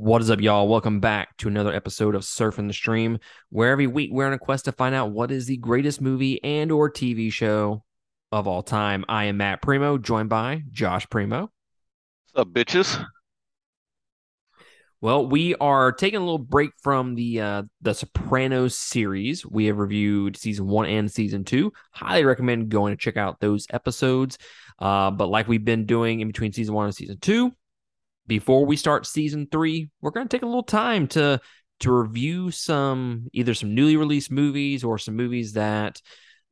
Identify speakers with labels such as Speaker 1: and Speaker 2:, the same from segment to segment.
Speaker 1: What is up, y'all? Welcome back to another episode of Surfing the Stream, where every week we're on a quest to find out what is the greatest movie and or TV show of all time. I am Matt Primo, joined by Josh Primo.
Speaker 2: What's up, bitches?
Speaker 1: Well, we are taking a little break from the uh, the Sopranos series. We have reviewed season one and season two. Highly recommend going to check out those episodes. Uh, but like we've been doing in between season one and season two, before we start season three, we're going to take a little time to to review some either some newly released movies or some movies that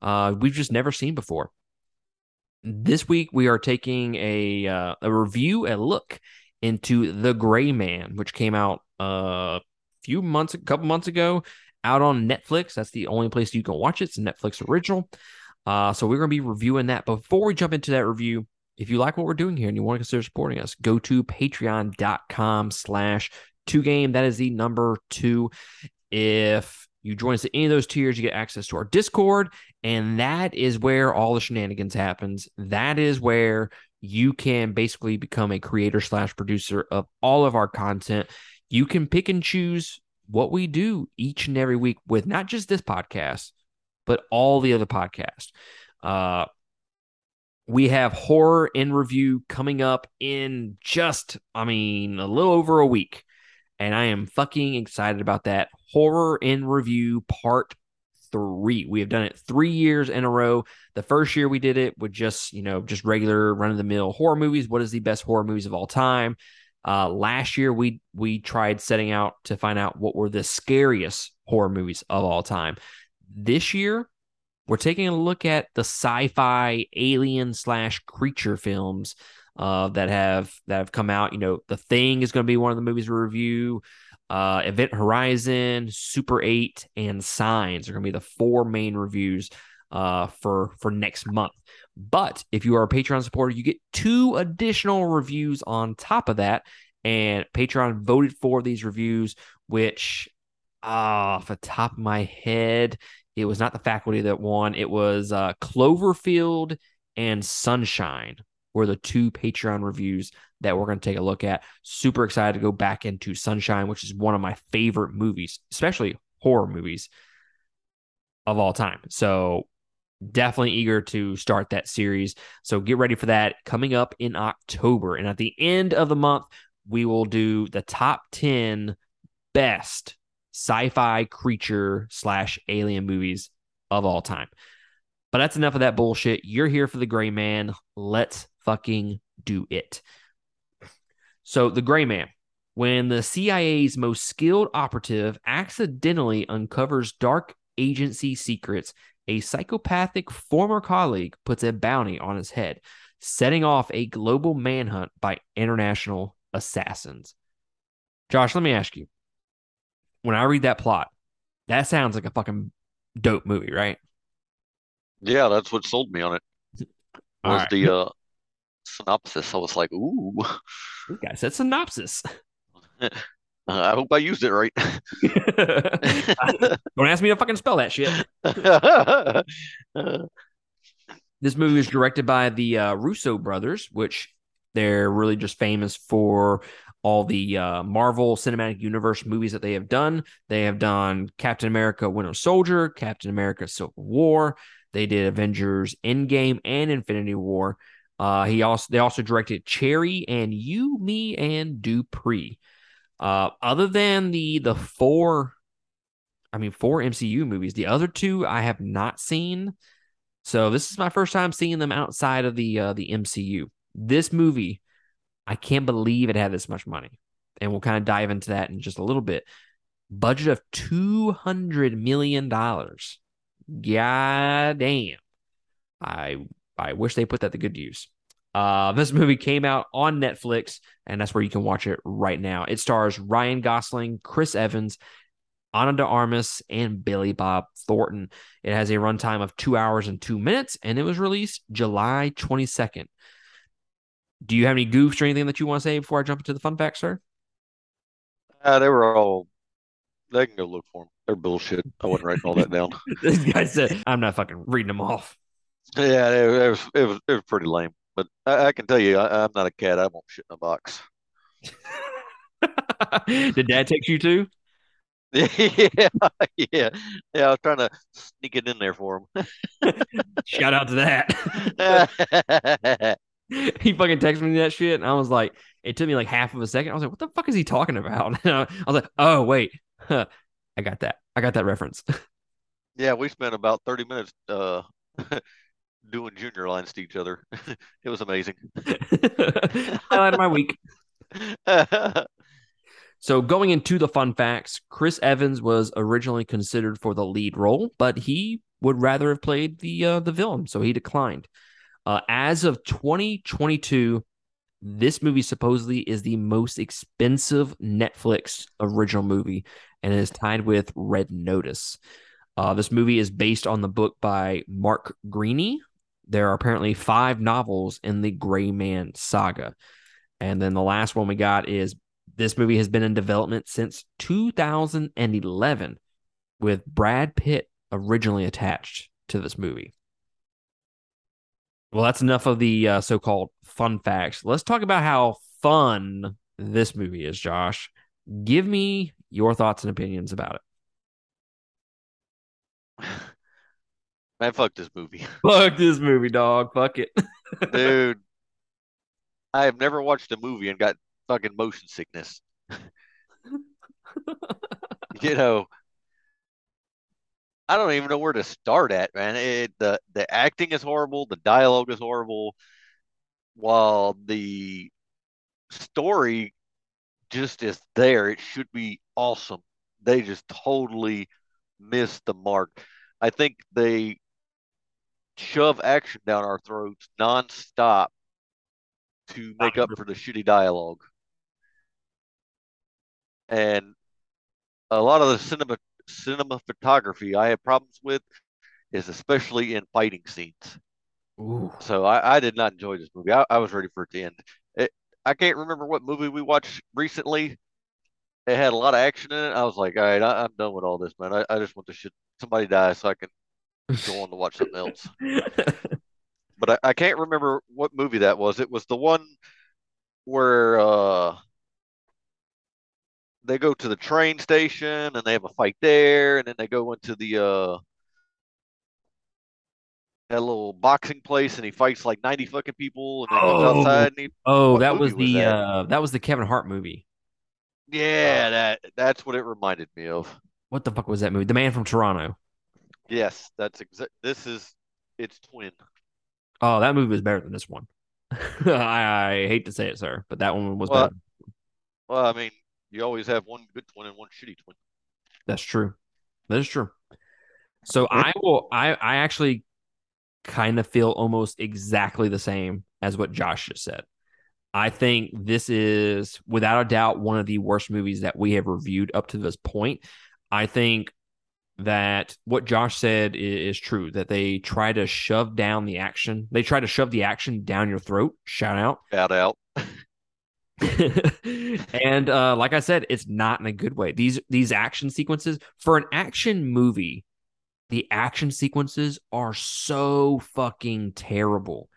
Speaker 1: uh, we've just never seen before. This week we are taking a uh, a review, a look into The Gray Man, which came out a few months, a couple months ago, out on Netflix. That's the only place you can watch it. It's a Netflix original. Uh, so we're going to be reviewing that. Before we jump into that review, if you like what we're doing here and you want to consider supporting us, go to patreon.com slash two game. That is the number two. If you join us at any of those tiers, you get access to our Discord, and that is where all the shenanigans happens. That is where you can basically become a creator slash producer of all of our content. You can pick and choose what we do each and every week with not just this podcast, but all the other podcasts. Uh, we have horror in review coming up in just, I mean, a little over a week. And I am fucking excited about that. Horror in review part three. We have done it three years in a row. The first year we did it with just, you know, just regular run of the mill horror movies. What is the best horror movies of all time? Uh, last year we we tried setting out to find out what were the scariest horror movies of all time. This year we're taking a look at the sci-fi alien slash creature films uh, that have that have come out. You know, The Thing is going to be one of the movies we review. Uh, Event Horizon, Super Eight, and Signs are going to be the four main reviews uh, for for next month. But if you are a Patreon supporter, you get two additional reviews on top of that. And Patreon voted for these reviews, which uh, off the top of my head, it was not the faculty that won. It was uh, Cloverfield and Sunshine were the two Patreon reviews that we're going to take a look at. Super excited to go back into Sunshine, which is one of my favorite movies, especially horror movies of all time. So definitely eager to start that series. So get ready for that coming up in October. And at the end of the month, we will do the top 10 best sci-fi creature slash alien movies of all time. But that's enough of that bullshit. You're here for the gray man. Let's fucking do it. So the gray man, when the CIA's most skilled operative accidentally uncovers dark agency secrets, a psychopathic former colleague puts a bounty on his head, setting off a global manhunt by international assassins. Josh, let me ask you when I read that plot, that sounds like a fucking dope movie, right?
Speaker 2: Yeah, that's what sold me on it. Was right. the uh, synopsis? I was like, "Ooh."
Speaker 1: This guy said synopsis.
Speaker 2: I hope I used it right.
Speaker 1: Don't ask me to fucking spell that shit. this movie is directed by the uh, Russo brothers, which they're really just famous for all the uh, Marvel Cinematic Universe movies that they have done. They have done Captain America Winter Soldier, Captain America Civil War. They did Avengers Endgame and Infinity War. Uh, he also they also directed Cherry and You, Me, and Dupree. Uh, other than the the four, I mean four MCU movies, the other two I have not seen. So this is my first time seeing them outside of the uh, the MCU. This movie I can't believe it had this much money. And we'll kind of dive into that in just a little bit. Budget of $200 million. God damn. I I wish they put that to good use. Uh, this movie came out on Netflix, and that's where you can watch it right now. It stars Ryan Gosling, Chris Evans, Ana de Armas, and Billy Bob Thornton. It has a runtime of two hours and two minutes, and it was released July 22nd. Do you have any goofs or anything that you want to say before I jump into the fun facts, sir?
Speaker 2: Uh, they were all. They can go look for them. They're bullshit. I wasn't writing all that down.
Speaker 1: this guy said, "I'm not fucking reading them off."
Speaker 2: Yeah, it, it was it was it was pretty lame. But I, I can tell you, I, am not a cat. I won't shit in a box.
Speaker 1: Did Dad text you too?
Speaker 2: yeah, yeah, yeah. I was trying to sneak it in there for him.
Speaker 1: Shout out to that. he fucking texted me that shit, and I was like, it took me like half of a second. I was like, what the fuck is he talking about? I was like, oh wait, I got that. I got that reference.
Speaker 2: yeah, we spent about thirty minutes uh, doing junior lines to each other. it was amazing.
Speaker 1: Highlight of my week. So, going into the fun facts, Chris Evans was originally considered for the lead role, but he would rather have played the uh, the villain, so he declined. Uh, as of 2022, this movie supposedly is the most expensive Netflix original movie and is tied with Red Notice. Uh, this movie is based on the book by Mark Greaney. There are apparently five novels in the Gray Man saga. And then the last one we got is this movie has been in development since 2011 with Brad Pitt originally attached to this movie. Well, that's enough of the uh, so called fun facts. Let's talk about how fun this movie is, Josh. Give me your thoughts and opinions about
Speaker 2: it. Man, fuck this movie.
Speaker 1: Fuck this movie, dog. Fuck it.
Speaker 2: Dude, I have never watched a movie and got fucking motion sickness. you know, I don't even know where to start at, man. It, the the acting is horrible, the dialogue is horrible, while the story just is there. It should be awesome. They just totally missed the mark. I think they shove action down our throats nonstop to make up for the shitty dialogue. And a lot of the cinema cinema photography I have problems with is especially in fighting scenes. Ooh. So I, I, did not enjoy this movie. I, I was ready for it to end. It, I can't remember what movie we watched recently. It had a lot of action in it. I was like, all right, I, am done with all this, man. I, I just want to shit somebody die so I can go on to watch something else. but I, I can't remember what movie that was. It was the one where uh they go to the train station and they have a fight there, and then they go into the uh that little boxing place and he fights like 90 fucking people and then oh, outside and he,
Speaker 1: oh that was the was that? uh that was the kevin hart movie.
Speaker 2: Yeah uh, that that's what it reminded me of.
Speaker 1: What the fuck was that movie? The man from toronto.
Speaker 2: Yes that's exact this is its twin.
Speaker 1: Oh that movie was better than this one. I, I, hate to say it sir but that one was well, better.
Speaker 2: well i mean you always have one good twin and one shitty twin.
Speaker 1: That's true. That is true. So I will. I I actually kind of feel almost exactly the same as what Josh just said. I think this is without a doubt one of the worst movies that we have reviewed up to this point. I think that what Josh said is, is, true that they try to shove down the action. They try to shove the action down your throat. Shout out.
Speaker 2: Shout out.
Speaker 1: and uh, like I said, it's not in a good way. These these action sequences for an action movie, the action sequences are so fucking terrible.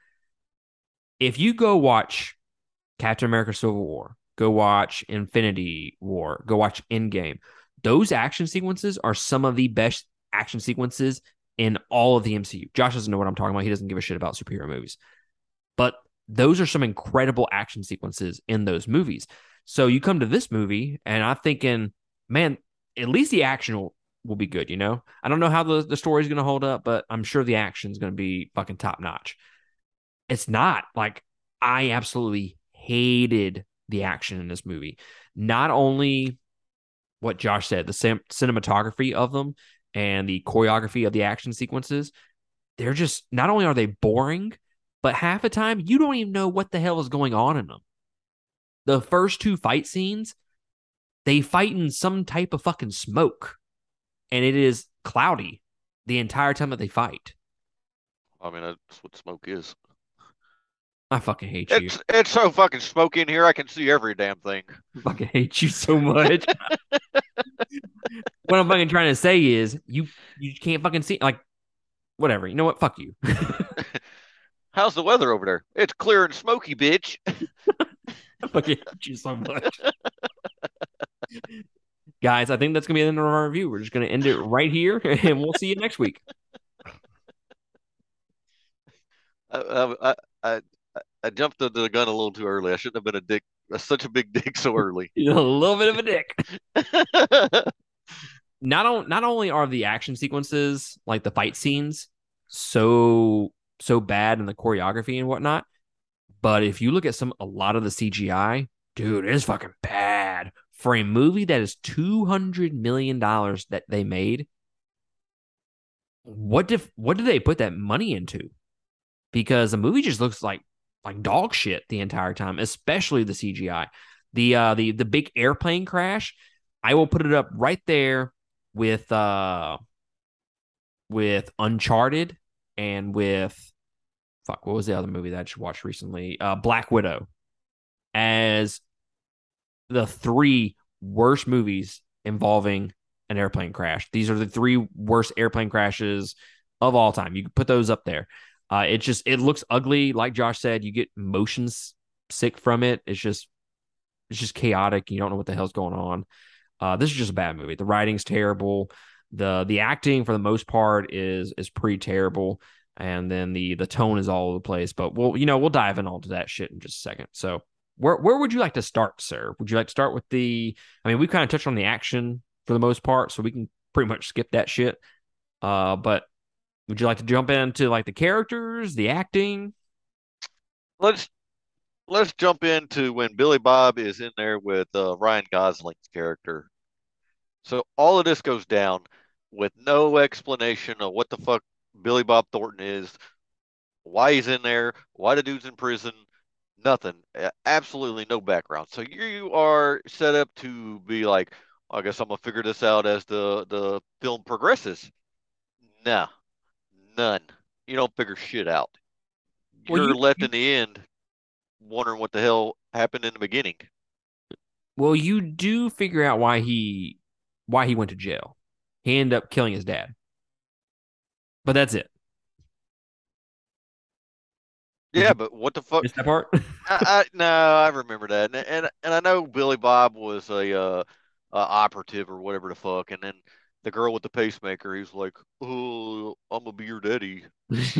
Speaker 1: If you go watch Captain America: Civil War, go watch Infinity War, go watch Endgame, those action sequences are some of the best action sequences in all of the MCU. Josh doesn't know what I'm talking about. He doesn't give a shit about superhero movies. Those are some incredible action sequences in those movies. So you come to this movie, and I'm thinking, man, at least the action will, will be good. You know, I don't know how the the story is going to hold up, but I'm sure the action is going to be fucking top notch. It's not like I absolutely hated the action in this movie. Not only what Josh said, the sim- cinematography of them and the choreography of the action sequences, they're just not only are they boring, but half the time you don't even know what the hell is going on in them. The first two fight scenes, they fight in some type of fucking smoke, and it is cloudy the entire time that they fight.
Speaker 2: I mean, that's what smoke is.
Speaker 1: I fucking hate
Speaker 2: you.
Speaker 1: It's
Speaker 2: it's so fucking smoky in here. I can see every damn thing.
Speaker 1: I fucking hate you so much. what I'm fucking trying to say is you you can't fucking see like whatever. You know what? Fuck you.
Speaker 2: How's the weather over there? It's clear and smoky, bitch.
Speaker 1: Hate you so much. guys, I think that's gonna be the end of our review. We're just gonna end it right here, and we'll see you next week.
Speaker 2: I, I, I, I jumped the gun a little too early. I shouldn't have been a dick, such a big dick so early.
Speaker 1: You're a little bit of a dick. not on, not only are the action sequences like the fight scenes so so bad in the choreography and whatnot, but if you look at some a lot of the CGI, dude, it's fucking bad for a movie that is two hundred million dollars that they made. What did what did they put that money into? Because the movie just looks like like dog shit the entire time, especially the CGI. The uh the the big airplane crash, I will put it up right there with uh with Uncharted and with fuck, what was the other movie that I just watched recently? Uh Black Widow as the three worst movies involving an airplane crash. These are the three worst airplane crashes of all time. You can put those up there. Uh, it just it looks ugly. Like Josh said, you get motions sick from it. It's just it's just chaotic. You don't know what the hell's going on. Uh, this is just a bad movie. The writing's terrible. the The acting, for the most part, is is pretty terrible. And then the the tone is all over the place. But we'll you know we'll dive in all to that shit in just a second. So where where would you like to start, sir? Would you like to start with the? I mean, we kind of touched on the action for the most part, so we can pretty much skip that shit. Uh, but would you like to jump into like the characters, the acting?
Speaker 2: Let's let's jump into when Billy Bob is in there with uh, Ryan Gosling's character. So all of this goes down with no explanation of what the fuck Billy Bob Thornton is, why he's in there, why the dude's in prison, nothing, absolutely no background. So you are set up to be like, oh, I guess I'm gonna figure this out as the the film progresses. Nah, none. You don't figure shit out. You're well, you, left you, in the end wondering what the hell happened in the beginning.
Speaker 1: Well, you do figure out why he why he went to jail. He ended up killing his dad. But that's it.
Speaker 2: Yeah, but what the fuck?
Speaker 1: Is that part?
Speaker 2: I, I, no, I remember that, and, and and I know Billy Bob was a uh, operative or whatever the fuck, and then the girl with the pacemaker, he's like, "Oh, I'm gonna be your daddy,"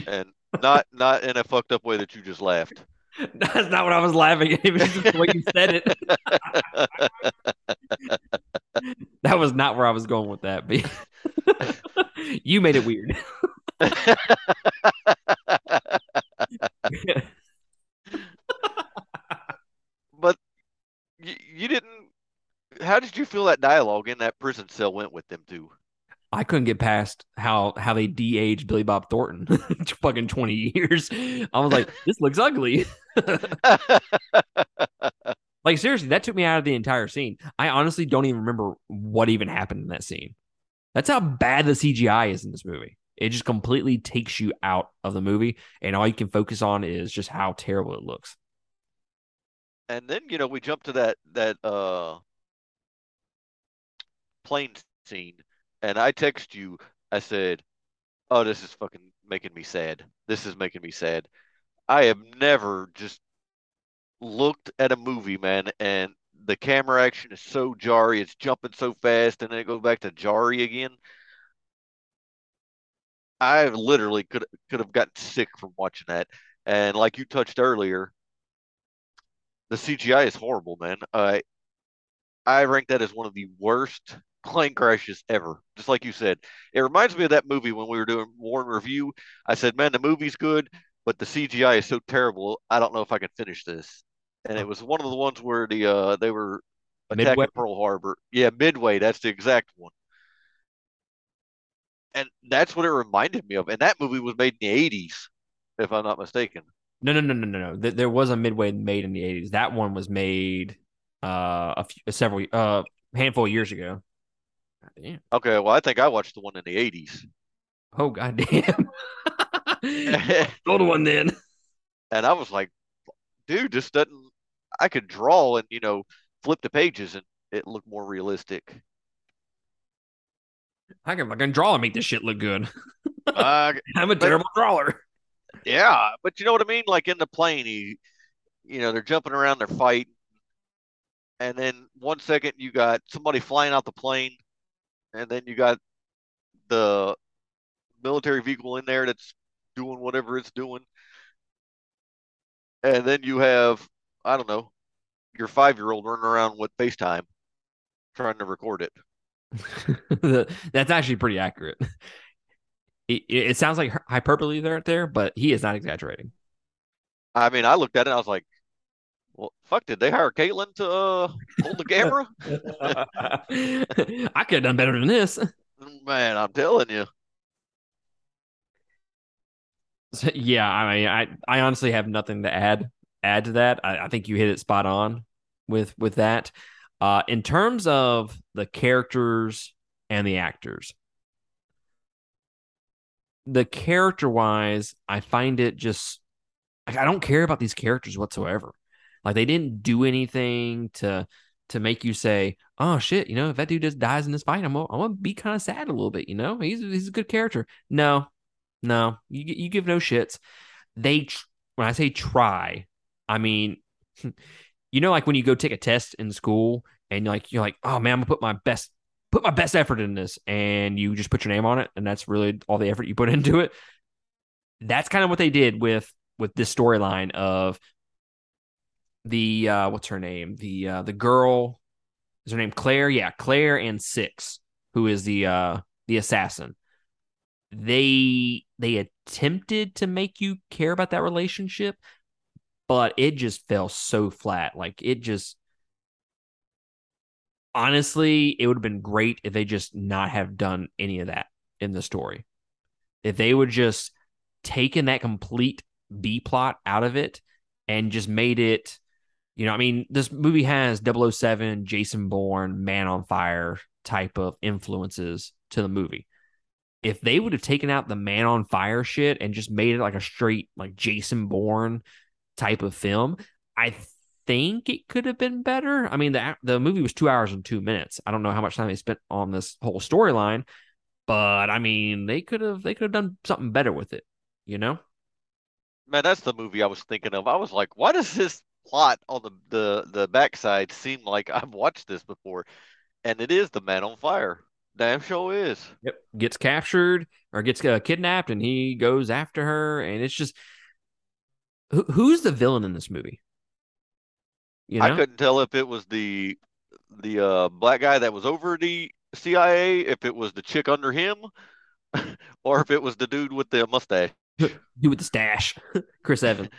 Speaker 2: and not not in a fucked up way that you just laughed.
Speaker 1: That's not what I was laughing at. It was just the way you said it. that was not where I was going with that. But you made it weird.
Speaker 2: But you, you didn't how did you feel that dialogue in that prison cell went with them too?
Speaker 1: I couldn't get past how how they de-aged Billy Bob Thornton fucking 20 years. I was like, this looks ugly. like seriously, that took me out of the entire scene. I honestly don't even remember what even happened in that scene. That's how bad the CGI is in this movie. It just completely takes you out of the movie, and all you can focus on is just how terrible it looks.
Speaker 2: And then you know we jump to that that uh plane scene, and I text you. I said, "Oh, this is fucking making me sad. This is making me sad." I have never just looked at a movie, man, and the camera action is so jarry. It's jumping so fast, and then it goes back to jarry again. I literally could could have gotten sick from watching that. And like you touched earlier, the CGI is horrible, man. Uh, I rank that as one of the worst plane crashes ever. Just like you said, it reminds me of that movie when we were doing War in review. I said, "Man, the movie's good, but the CGI is so terrible. I don't know if I can finish this." And it was one of the ones where the uh, they were attacking Midway. Pearl Harbor. Yeah, Midway. That's the exact one. And that's what it reminded me of. And that movie was made in the '80s, if I'm not mistaken.
Speaker 1: No, no, no, no, no, no. There was a Midway made in the '80s. That one was made uh, a few, several uh handful of years ago.
Speaker 2: Damn. Okay, well, I think I watched the one in the '80s.
Speaker 1: Oh goddamn! Older one then.
Speaker 2: And I was like, dude, this doesn't. I could draw and you know flip the pages and it looked more realistic.
Speaker 1: I can fucking draw and make this shit look good. uh, I'm a terrible drawer.
Speaker 2: Yeah, but you know what I mean? Like in the plane, he, you know, they're jumping around, they're fighting, and then one second you got somebody flying out the plane, and then you got the military vehicle in there that's doing whatever it's doing, and then you have I don't know your five year old running around with FaceTime trying to record it.
Speaker 1: That's actually pretty accurate. It, it, sounds like hyperbole there, there, but he is not exaggerating.
Speaker 2: I mean, I looked at it, I was like, well, fuck, did they hire Caitlin to uh, hold the camera?
Speaker 1: I could have done better than this.
Speaker 2: Man, I'm telling you.
Speaker 1: So, yeah, I mean, I, I honestly have nothing to add add to that. I, I think you hit it spot on with with that. Uh, in terms of the characters and the actors, the character wise, I find it just like I don't care about these characters whatsoever. Like they didn't do anything to to make you say, "Oh shit," you know, if that dude just dies in this fight, I'm I'm gonna be kind of sad a little bit. You know, he's he's a good character. No, no, you you give no shits. They when I say try, I mean, you know, like when you go take a test in school and like you're like, "Oh man, I'm gonna put my best put my best effort in this," and you just put your name on it, and that's really all the effort you put into it. That's kind of what they did with with this storyline of the uh what's her name? The uh the girl is her name Claire? Yeah, Claire and Six, who is the uh the assassin. They they attempted to make you care about that relationship, but it just fell so flat. Like it just honestly, it would have been great if they just not have done any of that in the story. If they would just taken that complete B plot out of it and just made it you know, I mean, this movie has 007, Jason Bourne, Man on Fire type of influences to the movie. If they would have taken out the Man on Fire shit and just made it like a straight like Jason Bourne type of film, I think it could have been better. I mean, the the movie was two hours and two minutes. I don't know how much time they spent on this whole storyline, but I mean, they could have they could have done something better with it. You know?
Speaker 2: Man, that's the movie I was thinking of. I was like, why does this plot on the the the backside seem like I've watched this before, and it is the Man on Fire. Damn show is.
Speaker 1: Yep, gets captured or gets uh, kidnapped, and he goes after her, and it's just who, who's the villain in this movie?
Speaker 2: You know? I couldn't tell if it was the the uh, black guy that was over the CIA, if it was the chick under him, or if it was the dude with the mustache.
Speaker 1: Dude with the stash, Chris Evans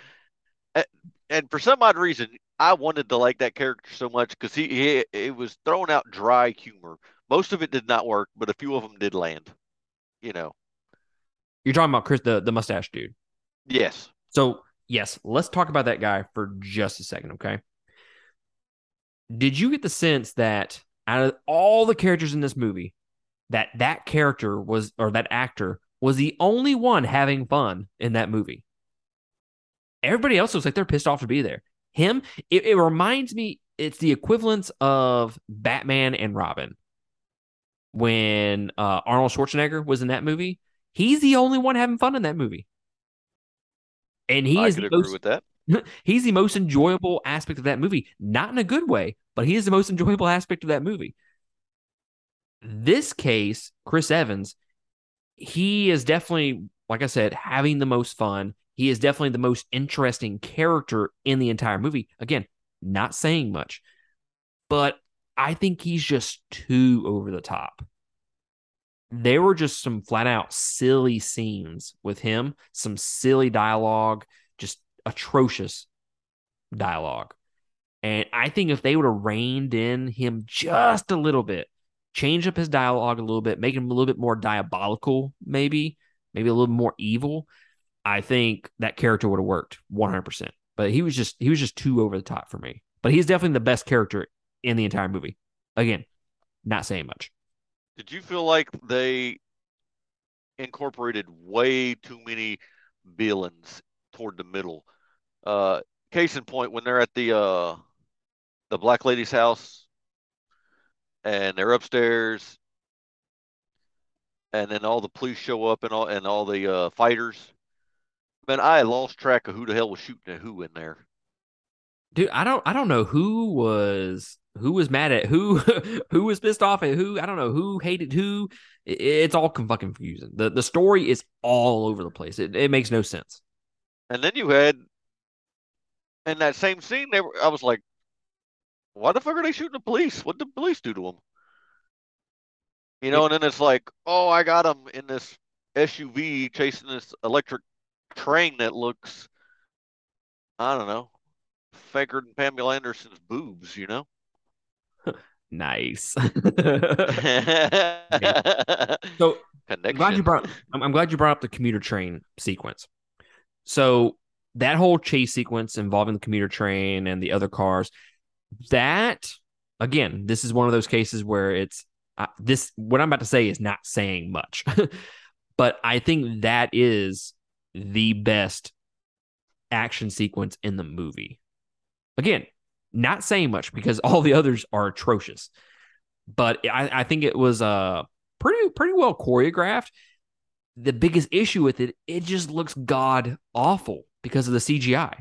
Speaker 2: and for some odd reason, I wanted to like that character so much because he, he it was throwing out dry humor. Most of it did not work, but a few of them did land. You know.
Speaker 1: You're talking about Chris, the the mustache dude.
Speaker 2: Yes.
Speaker 1: So yes, let's talk about that guy for just a second, okay? Did you get the sense that out of all the characters in this movie, that that character was or that actor was the only one having fun in that movie? Everybody else looks like they're pissed off to be there. Him, it, it reminds me, it's the equivalence of Batman and Robin. When uh, Arnold Schwarzenegger was in that movie, he's the only one having fun in that movie. And he I is the most,
Speaker 2: with that.
Speaker 1: He's the most enjoyable aspect of that movie, not in a good way, but he is the most enjoyable aspect of that movie. This case, Chris Evans, he is definitely, like I said, having the most fun. He is definitely the most interesting character in the entire movie. Again, not saying much, but I think he's just too over the top. There were just some flat out silly scenes with him, some silly dialogue, just atrocious dialogue. And I think if they would have reined in him just a little bit, change up his dialogue a little bit, make him a little bit more diabolical, maybe, maybe a little more evil, I think that character would have worked 100%. But he was just he was just too over the top for me. But he's definitely the best character in the entire movie. Again, not saying much.
Speaker 2: Did you feel like they incorporated way too many villains toward the middle? Uh, case in point, when they're at the uh, the black lady's house and they're upstairs, and then all the police show up and all and all the uh, fighters Man, I lost track of who the hell was shooting at who in there.
Speaker 1: dude, I don't I don't know who was who was mad at who who was pissed off at who. I don't know who hated who. it's all fucking confusing. The the story is all over the place. It it makes no sense.
Speaker 2: And then you had in that same scene, they were, I was like, why the fuck are they shooting the police? What did the police do to them? You know, and then it's like, oh, I got him in this SUV chasing this electric train that looks, I don't know, faker than Pamela Anderson's boobs, you know?
Speaker 1: Nice. so I'm glad you brought I'm glad you brought up the commuter train sequence. So that whole chase sequence involving the commuter train and the other cars, that again, this is one of those cases where it's uh, this what I'm about to say is not saying much, but I think that is the best action sequence in the movie. Again, not saying much because all the others are atrocious, but I, I think it was uh pretty pretty well choreographed. The biggest issue with it, it just looks god awful because of the CGI.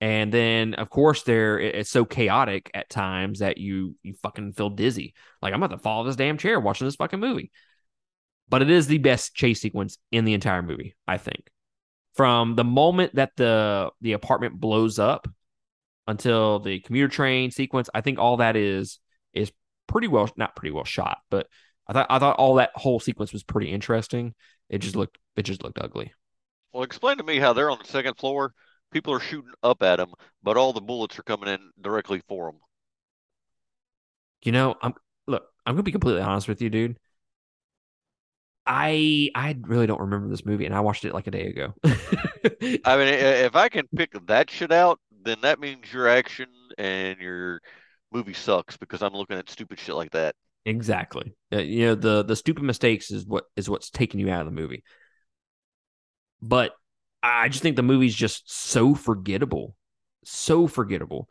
Speaker 1: And then, of course, there it's so chaotic at times that you you fucking feel dizzy. Like I'm about to fall off this damn chair watching this fucking movie. But it is the best chase sequence in the entire movie, I think. From the moment that the the apartment blows up until the commuter train sequence, I think all that is is pretty well not pretty well shot, but I thought I thought all that whole sequence was pretty interesting. It just looked it just looked ugly.
Speaker 2: Well, explain to me how they're on the second floor people are shooting up at them, but all the bullets are coming in directly for them.
Speaker 1: You know, I'm look. I'm gonna be completely honest with you, dude. I I really don't remember this movie, and I watched it like a day ago.
Speaker 2: I mean, if I can pick that shit out, then that means your action and your movie sucks because I'm looking at stupid shit like that.
Speaker 1: Exactly. Uh, you know, the the stupid mistakes is what is what's taking you out of the movie. But I just think the movie's just so forgettable, so forgettable.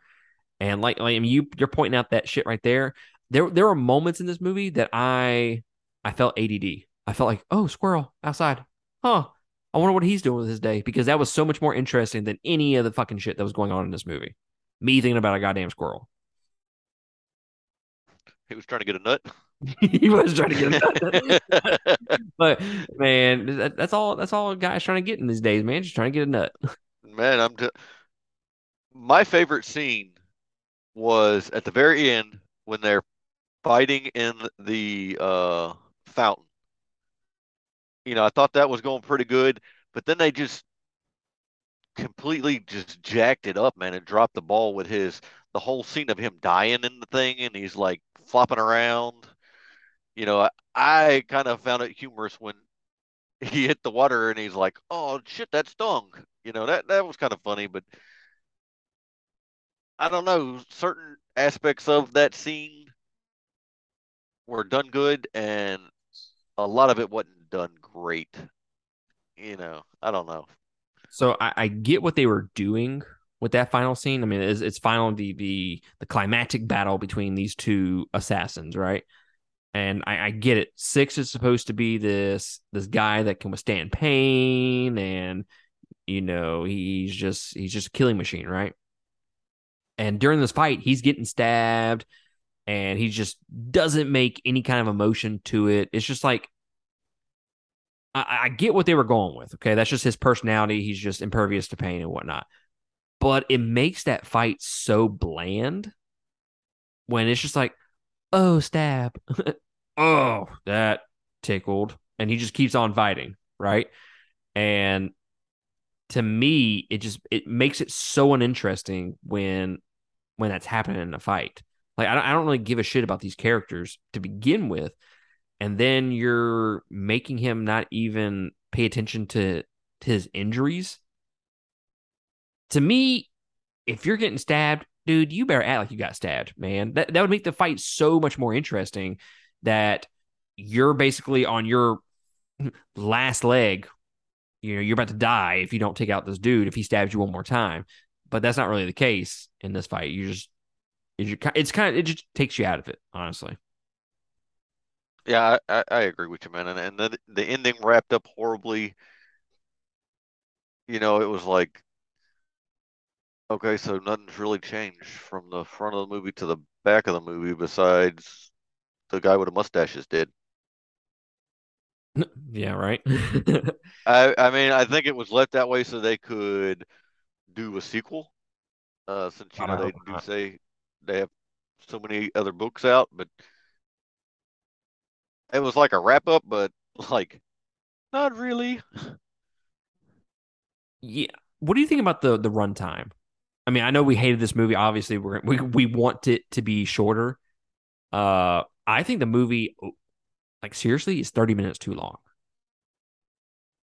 Speaker 1: And like, like I mean, you you're pointing out that shit right there. There there are moments in this movie that I I felt ADD. I felt like, oh, squirrel outside. Huh. I wonder what he's doing with his day because that was so much more interesting than any of the fucking shit that was going on in this movie. Me thinking about a goddamn squirrel.
Speaker 2: He was trying to get a nut.
Speaker 1: he was trying to get a nut. but man, that, that's all. That's all a guy's trying to get in these days, man. Just trying to get a nut.
Speaker 2: Man, I'm. T- My favorite scene was at the very end when they're fighting in the uh, fountain. You know, I thought that was going pretty good, but then they just completely just jacked it up, man, and dropped the ball with his the whole scene of him dying in the thing, and he's like flopping around you know, I, I kind of found it humorous when he hit the water and he's like, "Oh shit, that stung." You know, that that was kind of funny, but I don't know, certain aspects of that scene were done good and a lot of it wasn't done great. You know, I don't know.
Speaker 1: So I, I get what they were doing with that final scene. I mean, it's, it's final the the the climactic battle between these two assassins, right? and I, I, get it. Six is supposed to be this this guy that can withstand pain, and you know he's just he's just a killing machine, right? And during this fight, he's getting stabbed, and he just doesn't make any kind of emotion to it. It's just like I, I get what they were going with. Okay, that's just his personality. He's just impervious to pain and whatnot. But it makes that fight so bland when it's just like, oh, stab. oh, that tickled. And he just keeps on fighting, right? And to me, it just it makes it so uninteresting when when that's happening in a fight. Like I don't, I don't really give a shit about these characters to begin with, and then you're making him not even pay attention to, to his injuries. To me, if you're getting stabbed, dude, you better act like you got stabbed, man. That that would make the fight so much more interesting that you're basically on your last leg. You know, you're about to die if you don't take out this dude if he stabs you one more time. But that's not really the case in this fight. You just it's kind of it just takes you out of it, honestly.
Speaker 2: Yeah, I, I agree with you, man. And, and the the ending wrapped up horribly. You know, it was like Okay, so nothing's really changed from the front of the movie to the back of the movie besides the guy with the mustaches did.
Speaker 1: Yeah, right.
Speaker 2: I I mean, I think it was left that way so they could do a sequel. Uh, since you know they do
Speaker 1: not.
Speaker 2: say they have so many other books out, but it was like a wrap up, but like not really.
Speaker 1: Yeah. What do you think about the the runtime? I mean, I know we hated this movie. Obviously, we're we we want it to be shorter. Uh, I think the movie, like seriously, is thirty minutes too long.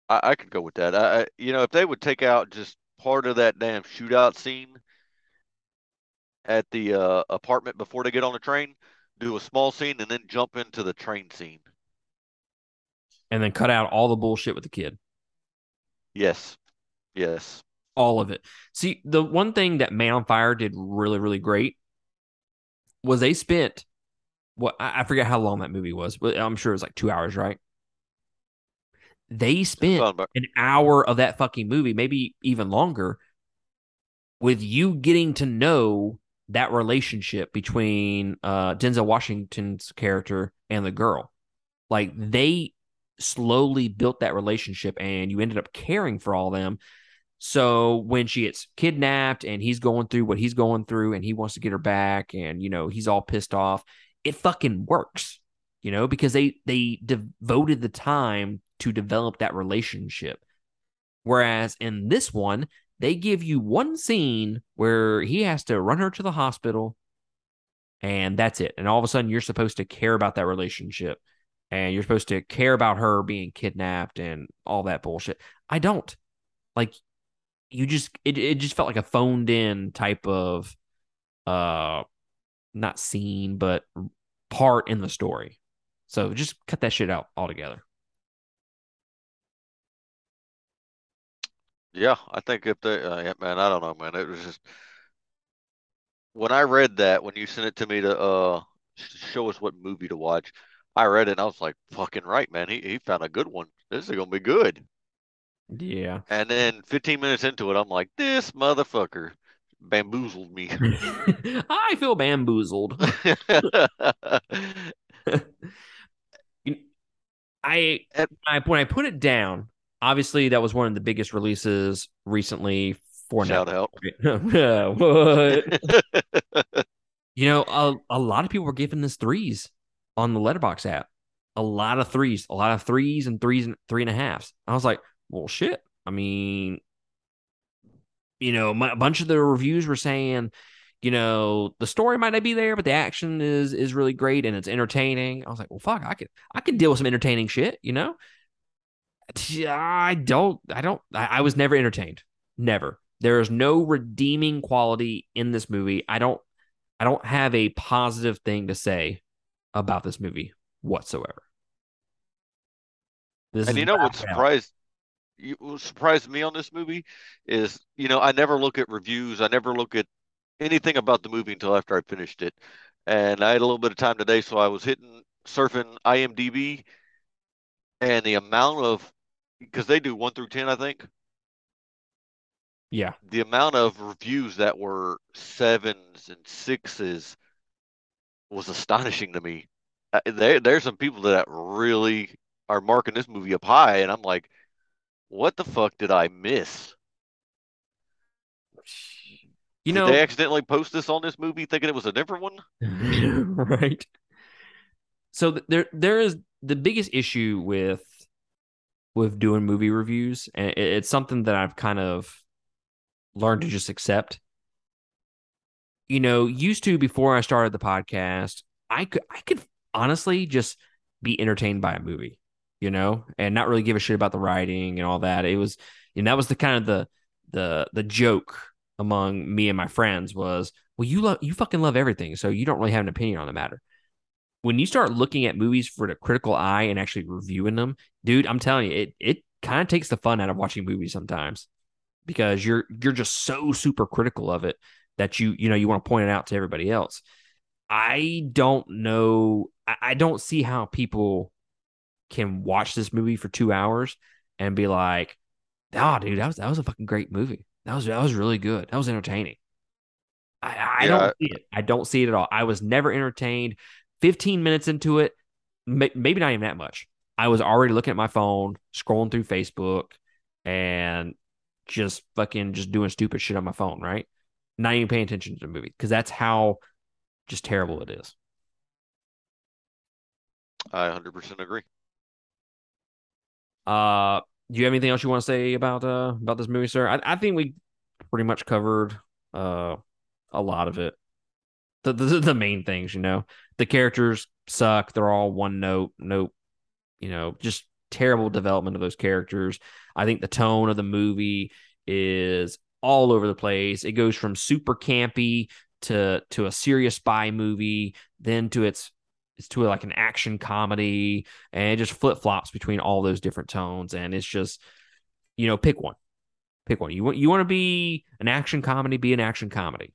Speaker 2: I, I could go with that. I, I you know if they would take out just part of that damn shootout scene at the uh, apartment before they get on the train, do a small scene, and then jump into the train scene.
Speaker 1: and then cut out all the bullshit with the kid.
Speaker 2: Yes, yes.
Speaker 1: All of it. See, the one thing that Man on Fire did really, really great was they spent what I I forget how long that movie was, but I'm sure it was like two hours, right? They spent an hour of that fucking movie, maybe even longer, with you getting to know that relationship between uh, Denzel Washington's character and the girl. Like they slowly built that relationship, and you ended up caring for all them. So when she gets kidnapped and he's going through what he's going through and he wants to get her back and you know he's all pissed off, it fucking works. You know, because they they devoted the time to develop that relationship. Whereas in this one, they give you one scene where he has to run her to the hospital and that's it. And all of a sudden you're supposed to care about that relationship and you're supposed to care about her being kidnapped and all that bullshit. I don't. Like you just it, it just felt like a phoned in type of uh not scene but part in the story. So just cut that shit out altogether.
Speaker 2: Yeah, I think if they, uh, yeah, man, I don't know, man. It was just when I read that when you sent it to me to uh show us what movie to watch. I read it and I was like, fucking right, man. He he found a good one. This is gonna be good.
Speaker 1: Yeah.
Speaker 2: And then 15 minutes into it, I'm like, this motherfucker bamboozled me.
Speaker 1: I feel bamboozled. I I when I put it down, obviously that was one of the biggest releases recently for
Speaker 2: shout
Speaker 1: Netflix.
Speaker 2: out.
Speaker 1: You know, a, a lot of people were giving this threes on the Letterboxd app. A lot of threes, a lot of threes and threes and three and a halves. I was like, well, shit. I mean, you know, my, a bunch of the reviews were saying, you know, the story might not be there, but the action is is really great and it's entertaining. I was like, well, fuck, I could I could deal with some entertaining shit, you know. I don't, I don't, I, I was never entertained, never. There is no redeeming quality in this movie. I don't, I don't have a positive thing to say about this movie whatsoever. This
Speaker 2: and you know what
Speaker 1: without a doubt.
Speaker 2: surprised you what surprised me on this movie is, you know, I never look at reviews. I never look at anything about the movie until after I finished it. And I had a little bit of time today, so I was hitting surfing IMDb and the amount of because they do one through ten, I think.
Speaker 1: Yeah,
Speaker 2: The amount of reviews that were sevens and sixes was astonishing to me. Uh, There, there's some people that really are marking this movie up high, and I'm like, what the fuck did I miss?
Speaker 1: you
Speaker 2: Did they accidentally post this on this movie thinking it was a different one?
Speaker 1: right. So there, there is the biggest issue with with doing movie reviews, and it, it's something that I've kind of learned to just accept. You know, used to before I started the podcast, I could I could honestly just be entertained by a movie, you know, and not really give a shit about the writing and all that. It was, and that was the kind of the the the joke among me and my friends was, well, you love you fucking love everything, so you don't really have an opinion on the matter. When you start looking at movies for the critical eye and actually reviewing them, dude, I'm telling you, it it kind of takes the fun out of watching movies sometimes because you're you're just so super critical of it that you you know you want to point it out to everybody else. I don't know. I, I don't see how people can watch this movie for two hours and be like, "Oh, dude, that was that was a fucking great movie." That was that was really good. That was entertaining. I, I
Speaker 2: Yeah,
Speaker 1: don't see it. I don't see it at all. I was never entertained. 15 minutes into it, maybe not even that much. I was already looking at my phone, scrolling through Facebook, and just fucking just doing stupid shit on my phone, right? Not even paying attention to the movie because that's how just terrible it is.
Speaker 2: I 100% agree.
Speaker 1: Uh, do you have anything else you want to say about uh about this movie, sir? I, I think we pretty much covered uh a lot of it. The, the the main things, you know, the characters suck. They're all one note, nope. You know, just terrible development of those characters. I think the tone of the movie is all over the place. It goes from super campy to to a serious spy movie, then to its it's to like an action comedy, and it just flip flops between all those different tones. And it's just, you know, pick one, pick one. You want you want to be an action comedy, be an action comedy.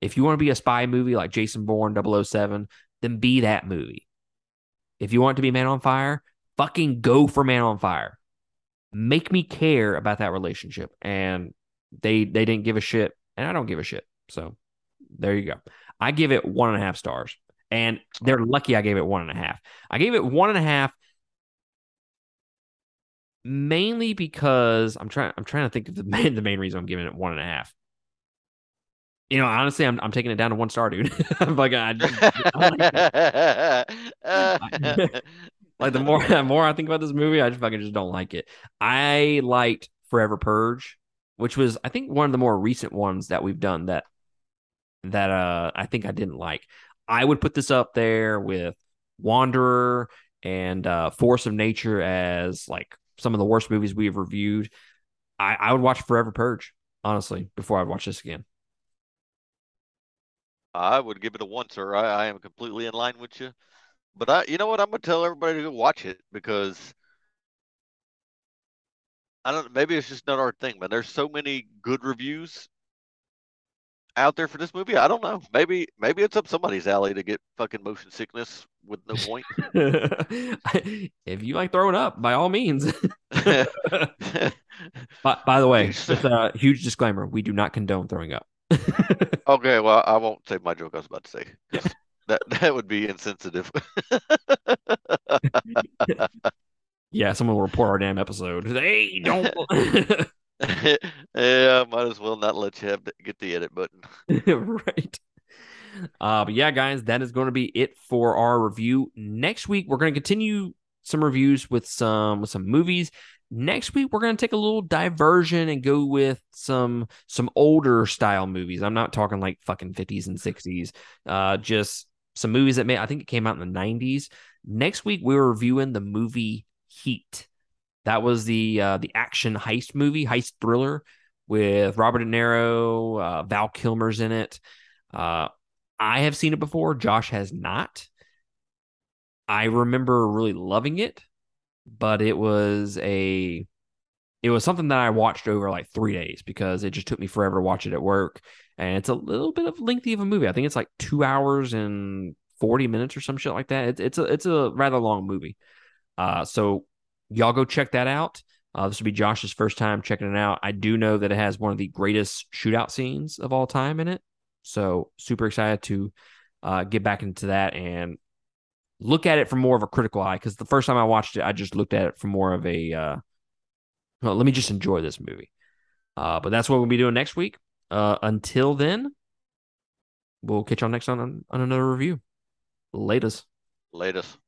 Speaker 1: If you want to be a spy movie like Jason Bourne 007, then be that movie. If you want to be Man on Fire, fucking go for Man on Fire. Make me care about that relationship. And they they didn't give a shit, and I don't give a shit. So there you go. I give it one and a half stars. And they're lucky I gave it one and a half. I gave it one and a half mainly because I'm trying I'm trying to think of the main the main reason I'm giving it one and a half. You know, honestly, I'm I'm taking it down to one star, dude. I'm like, I, I like the more the more I think about this movie, I just fucking just don't like it. I liked Forever Purge, which was I think one of the more recent ones that we've done that that uh I think I didn't like. I would put this up there with Wanderer and uh, Force of Nature as like some of the worst movies we have reviewed. I, I would watch Forever Purge, honestly, before I'd watch this again.
Speaker 2: I would give it a one, sir. I, I am completely in line with you. But I, you know what? I'm gonna tell everybody to go watch it because I don't. Maybe it's just not our thing, but there's so many good reviews out there for this movie. I don't know. Maybe maybe it's up somebody's alley to get fucking motion sickness with no point.
Speaker 1: if you like throwing up, by all means. by, by, the way, just a huge disclaimer: we do not condone throwing up.
Speaker 2: okay, well, I won't say my joke. I was about to say that that would be insensitive.
Speaker 1: yeah, someone will report our damn episode. Hey, don't.
Speaker 2: yeah, might as well not let you have to get the edit button.
Speaker 1: right. Uh, but yeah, guys, that is going to be it for our review. Next week, we're going to continue some reviews with some with some movies. Next week, we're going to take a little diversion and go with some some older style movies. I'm not talking like fucking 50s and 60s. Uh, just some movies that may I think it came out in the 90s. Next week, we're reviewing the movie Heat. That was the uh, the action heist movie, heist thriller with Robert De Niro, uh, Val Kilmer's in it. Uh, I have seen it before. Josh has not. I remember really loving it, but it was a it was something that I watched over like three days because it just took me forever to watch it at work. And it's a little bit of lengthy of a movie. I think it's like two hours and 40 minutes or some shit like that. It's it's a it's a rather long movie. Uh, so y'all go check that out. Uh, this will be Josh's first time checking it out. I do know that it has one of the greatest shootout scenes of all time in it. So super excited to uh, get back into that and look at it from more of a critical eye. Because the first time I watched it, I just looked at it from more of a uh, well, let me just enjoy this movie. Uh, but that's what we'll be doing next week. Uh, until then, we'll catch y'all next on on another review. Latest.
Speaker 2: Latest.